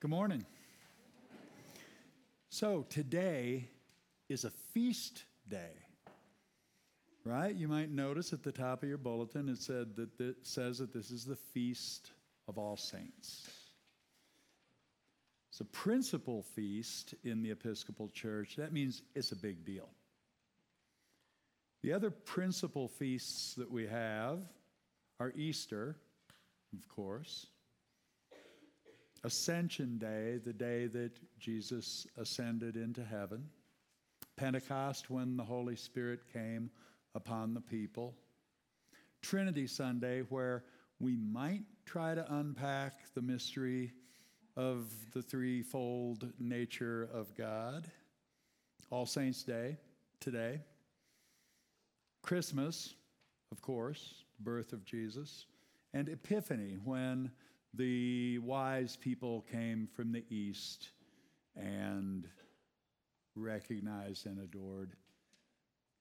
Good morning. So, today is a feast day, right? You might notice at the top of your bulletin it said that it says that this is the feast of all saints. It's a principal feast in the Episcopal Church. That means it's a big deal. The other principal feasts that we have are Easter, of course, Ascension Day, the day that Jesus ascended into heaven, Pentecost, when the Holy Spirit came upon the people, Trinity Sunday, where we might try to unpack the mystery of the threefold nature of God, All Saints' Day, today, Christmas, of course, birth of Jesus, and Epiphany, when the wise people came from the east and recognized and adored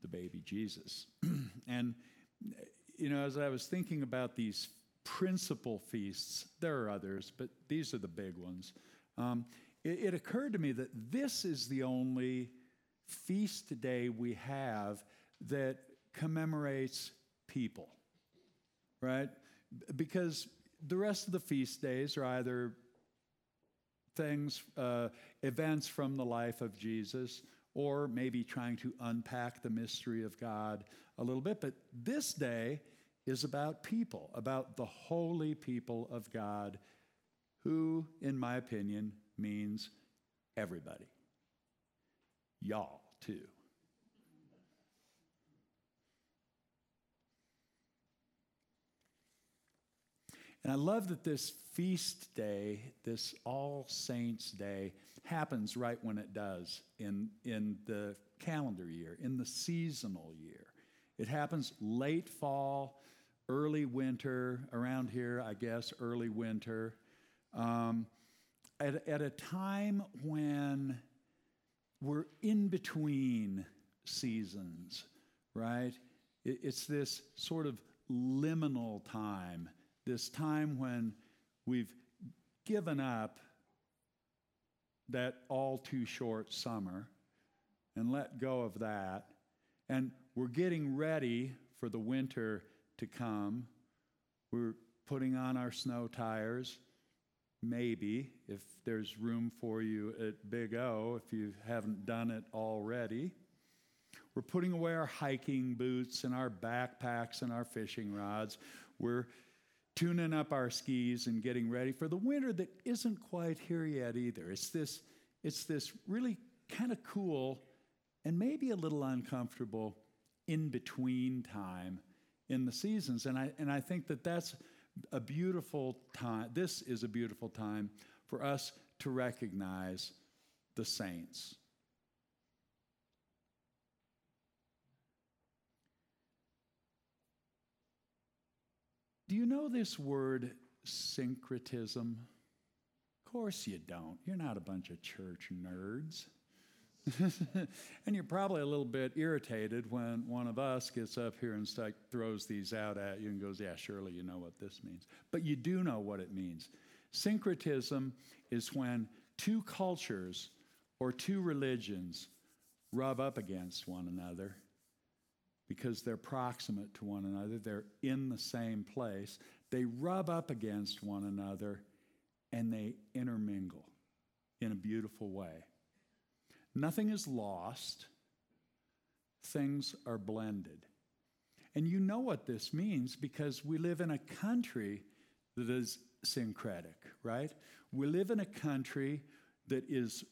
the baby Jesus. and, you know, as I was thinking about these principal feasts, there are others, but these are the big ones. Um, it, it occurred to me that this is the only feast day we have that commemorates people, right? Because the rest of the feast days are either things, uh, events from the life of Jesus, or maybe trying to unpack the mystery of God a little bit. But this day is about people, about the holy people of God, who, in my opinion, means everybody. Y'all, too. And I love that this feast day, this All Saints Day, happens right when it does in, in the calendar year, in the seasonal year. It happens late fall, early winter, around here, I guess, early winter, um, at, at a time when we're in between seasons, right? It, it's this sort of liminal time this time when we've given up that all too short summer and let go of that. And we're getting ready for the winter to come. We're putting on our snow tires, maybe, if there's room for you at Big O, if you haven't done it already. We're putting away our hiking boots and our backpacks and our fishing rods. We're tuning up our skis and getting ready for the winter that isn't quite here yet either. It's this, it's this really kind of cool and maybe a little uncomfortable in between time in the seasons. And I, and I think that that's a beautiful time. This is a beautiful time for us to recognize the saints. Do you know this word syncretism? Of course you don't. You're not a bunch of church nerds. and you're probably a little bit irritated when one of us gets up here and throws these out at you and goes, Yeah, surely you know what this means. But you do know what it means. Syncretism is when two cultures or two religions rub up against one another because they're proximate to one another, they're in the same place. They rub up against one another and they intermingle in a beautiful way. Nothing is lost, things are blended. And you know what this means because we live in a country that is syncretic, right? We live in a country that is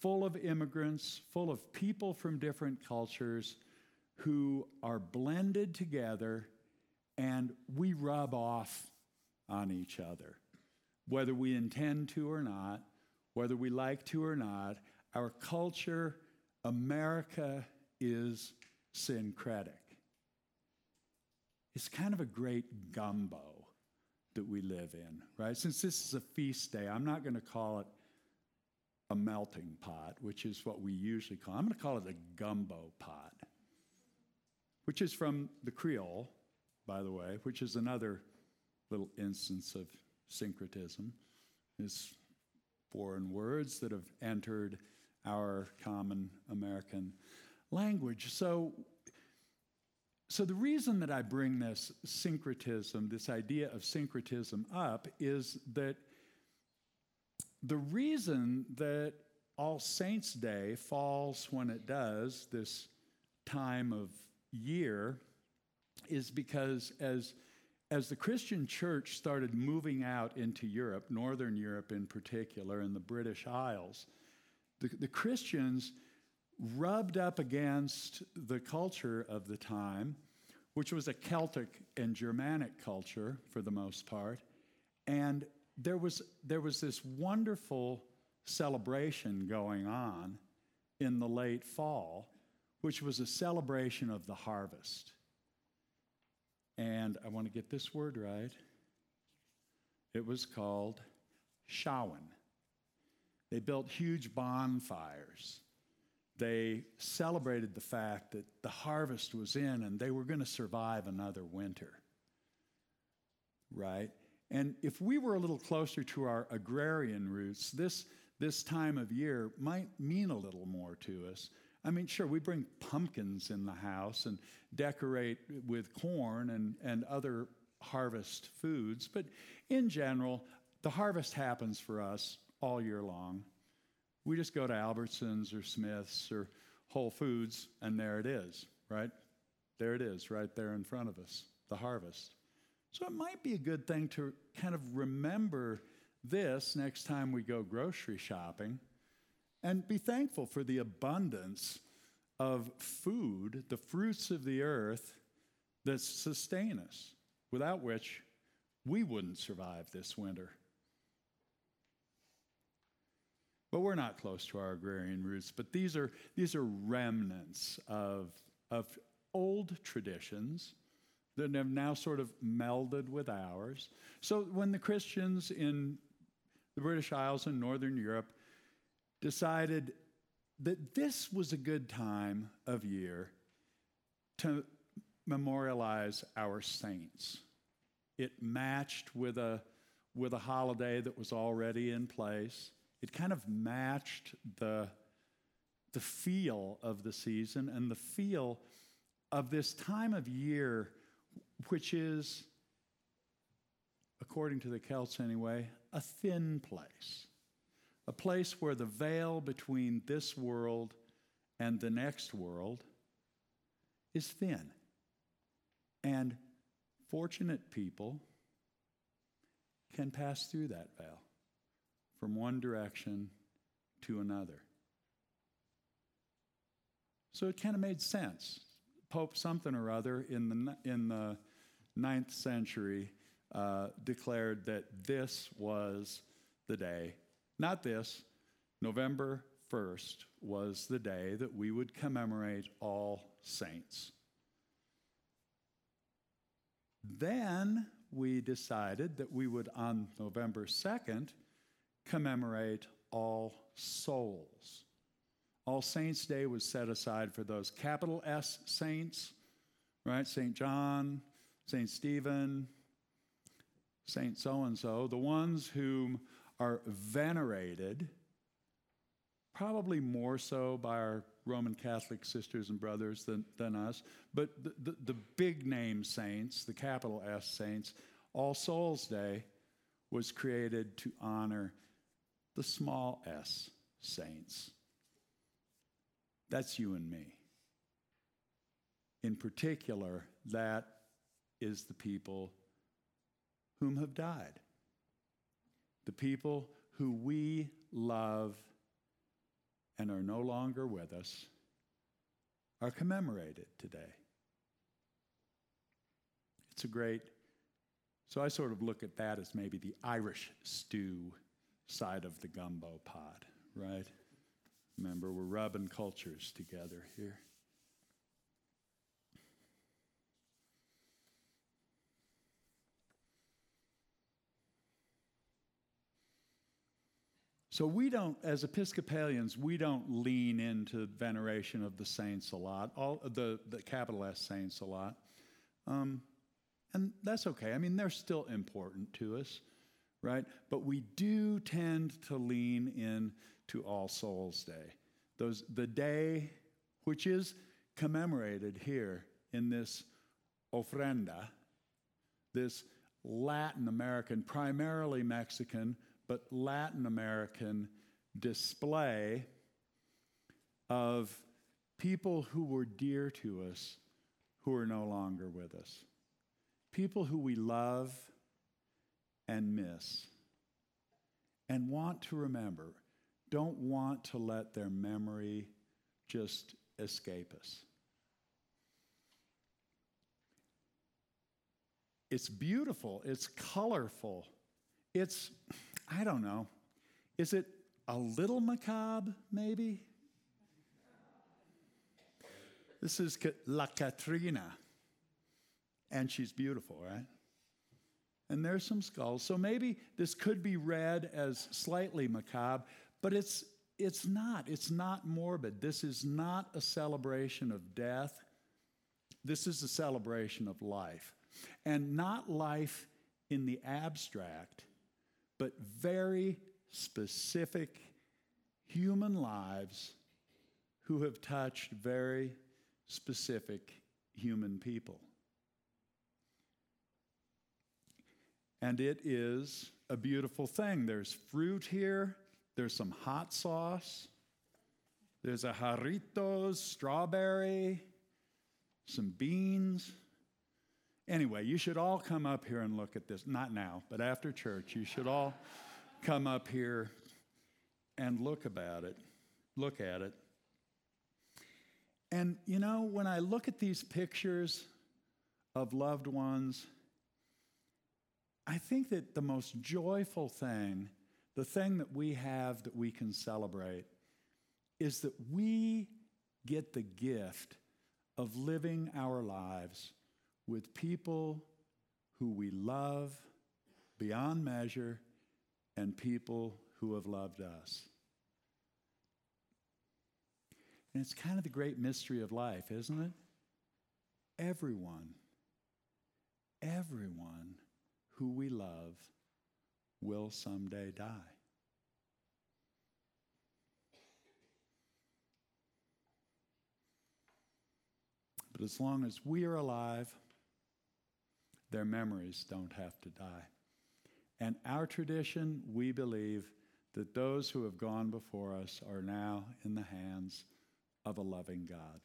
full of immigrants, full of people from different cultures who are blended together and we rub off on each other. Whether we intend to or not, whether we like to or not, our culture, America, is syncretic. It's kind of a great gumbo that we live in, right? Since this is a feast day, I'm not going to call it a melting pot, which is what we usually call it. I'm going to call it a gumbo pot which is from the Creole, by the way, which is another little instance of syncretism. Is foreign words that have entered our common American language. So, so the reason that I bring this syncretism, this idea of syncretism up, is that the reason that All Saints' Day falls when it does, this time of year, is because as as the Christian church started moving out into Europe, Northern Europe in particular, and the British Isles, the, the Christians rubbed up against the culture of the time, which was a Celtic and Germanic culture for the most part. And there was, there was this wonderful celebration going on in the late fall, which was a celebration of the harvest. And I want to get this word right. It was called Samhain. They built huge bonfires. They celebrated the fact that the harvest was in and they were going to survive another winter. Right? And if we were a little closer to our agrarian roots, this, this time of year might mean a little more to us. I mean, sure, we bring pumpkins in the house and decorate with corn and, and other harvest foods, but in general, the harvest happens for us all year long. We just go to Albertsons or Smith's or Whole Foods, and there it is, right? There it is, right there in front of us, the harvest. So it might be a good thing to kind of remember this next time we go grocery shopping and be thankful for the abundance of food, the fruits of the earth that sustain us, without which we wouldn't survive this winter. But we're not close to our agrarian roots, but these are, these are remnants of, of old traditions that have now sort of melded with ours. So when the Christians in the British Isles and Northern Europe decided that this was a good time of year to memorialize our saints. It matched with a, with a holiday that was already in place. It kind of matched the, the feel of the season and the feel of this time of year, which is, according to the Celts anyway, a thin place a place where the veil between this world and the next world is thin. And fortunate people can pass through that veil from one direction to another. So it kind of made sense. Pope something or other in the, in the ninth century uh, declared that this was the day not this. November 1st was the day that we would commemorate all saints. Then we decided that we would, on November 2nd, commemorate all souls. All Saints' Day was set aside for those capital S saints, right? St. John, St. Stephen, St. So and so, the ones whom are venerated, probably more so by our Roman Catholic sisters and brothers than, than us, but the, the, the big name saints, the capital S saints, All Souls Day was created to honor the small s saints. That's you and me. In particular, that is the people whom have died the people who we love and are no longer with us are commemorated today. It's a great, so I sort of look at that as maybe the Irish stew side of the gumbo pot, right? Remember, we're rubbing cultures together here. So we don't, as Episcopalians, we don't lean into veneration of the saints a lot, all the, the capital S saints a lot. Um, and that's okay. I mean, they're still important to us, right? But we do tend to lean in to All Souls Day. Those, the day which is commemorated here in this ofrenda, this Latin American, primarily Mexican, but Latin American display of people who were dear to us who are no longer with us, people who we love and miss and want to remember, don't want to let their memory just escape us. It's beautiful, it's colorful, it's, I don't know, is it a little macabre, maybe? This is La Catrina, and she's beautiful, right? And there's some skulls. So maybe this could be read as slightly macabre, but it's, it's not. It's not morbid. This is not a celebration of death. This is a celebration of life. And not life in the abstract, but very specific human lives who have touched very specific human people. And it is a beautiful thing. There's fruit here, there's some hot sauce, there's a jarritos, strawberry, some beans. Anyway, you should all come up here and look at this. Not now, but after church, you should all come up here and look about it. Look at it. And you know, when I look at these pictures of loved ones, I think that the most joyful thing, the thing that we have that we can celebrate, is that we get the gift of living our lives with people who we love beyond measure and people who have loved us. And it's kind of the great mystery of life, isn't it? Everyone, everyone who we love will someday die. But as long as we are alive, their memories don't have to die. And our tradition, we believe that those who have gone before us are now in the hands of a loving God.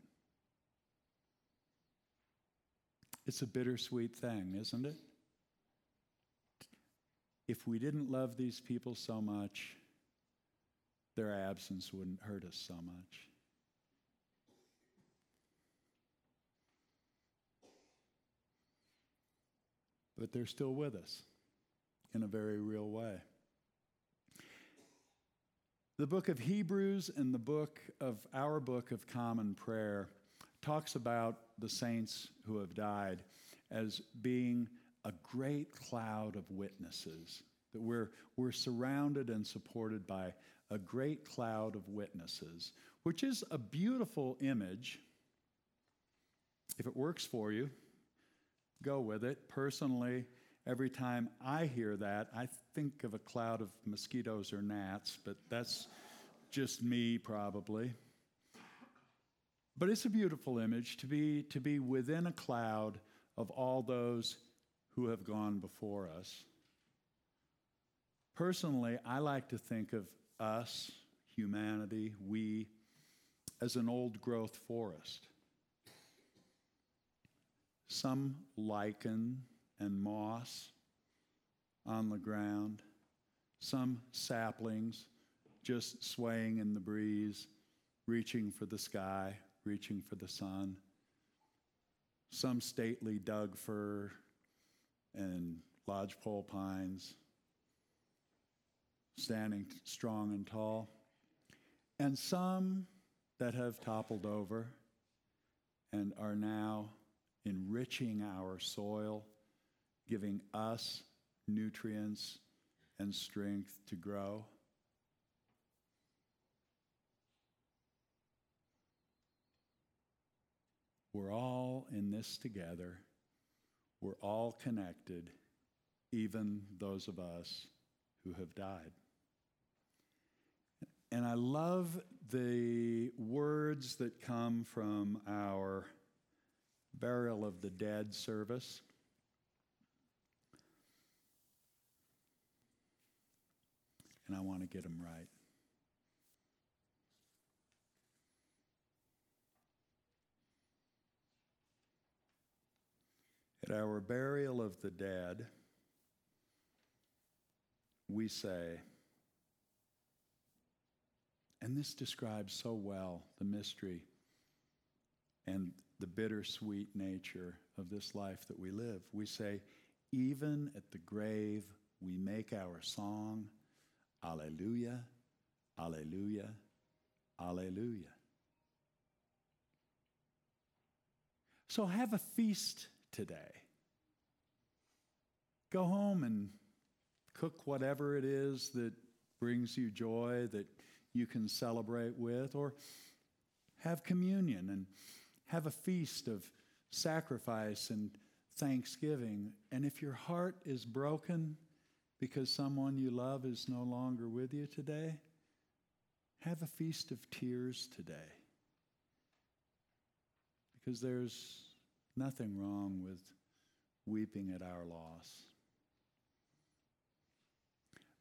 It's a bittersweet thing, isn't it? If we didn't love these people so much, their absence wouldn't hurt us so much. But they're still with us in a very real way. The book of Hebrews and the book of our book of common prayer talks about the saints who have died as being a great cloud of witnesses. That we're, we're surrounded and supported by a great cloud of witnesses, which is a beautiful image. If it works for you, go with it. Personally, Every time I hear that, I think of a cloud of mosquitoes or gnats, but that's just me probably. But it's a beautiful image to be, to be within a cloud of all those who have gone before us. Personally, I like to think of us, humanity, we, as an old growth forest. Some lichen, and moss on the ground, some saplings just swaying in the breeze, reaching for the sky, reaching for the sun, some stately Doug fir and lodgepole pines standing strong and tall, and some that have toppled over and are now enriching our soil giving us nutrients and strength to grow. We're all in this together. We're all connected, even those of us who have died. And I love the words that come from our burial of the dead service. And I want to get them right. At our burial of the dead, we say, and this describes so well the mystery and the bittersweet nature of this life that we live. We say, even at the grave, we make our song, Alleluia, Alleluia, Alleluia. So have a feast today. Go home and cook whatever it is that brings you joy that you can celebrate with, or have communion and have a feast of sacrifice and thanksgiving. And if your heart is broken because someone you love is no longer with you today, have a feast of tears today. Because there's nothing wrong with weeping at our loss.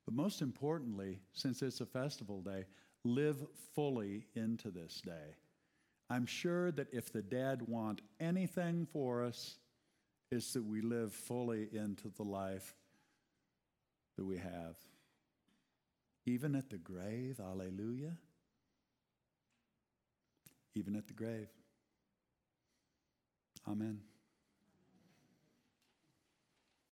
But most importantly, since it's a festival day, live fully into this day. I'm sure that if the dead want anything for us, it's that we live fully into the life that we have. Even at the grave, alleluia. Even at the grave. Amen.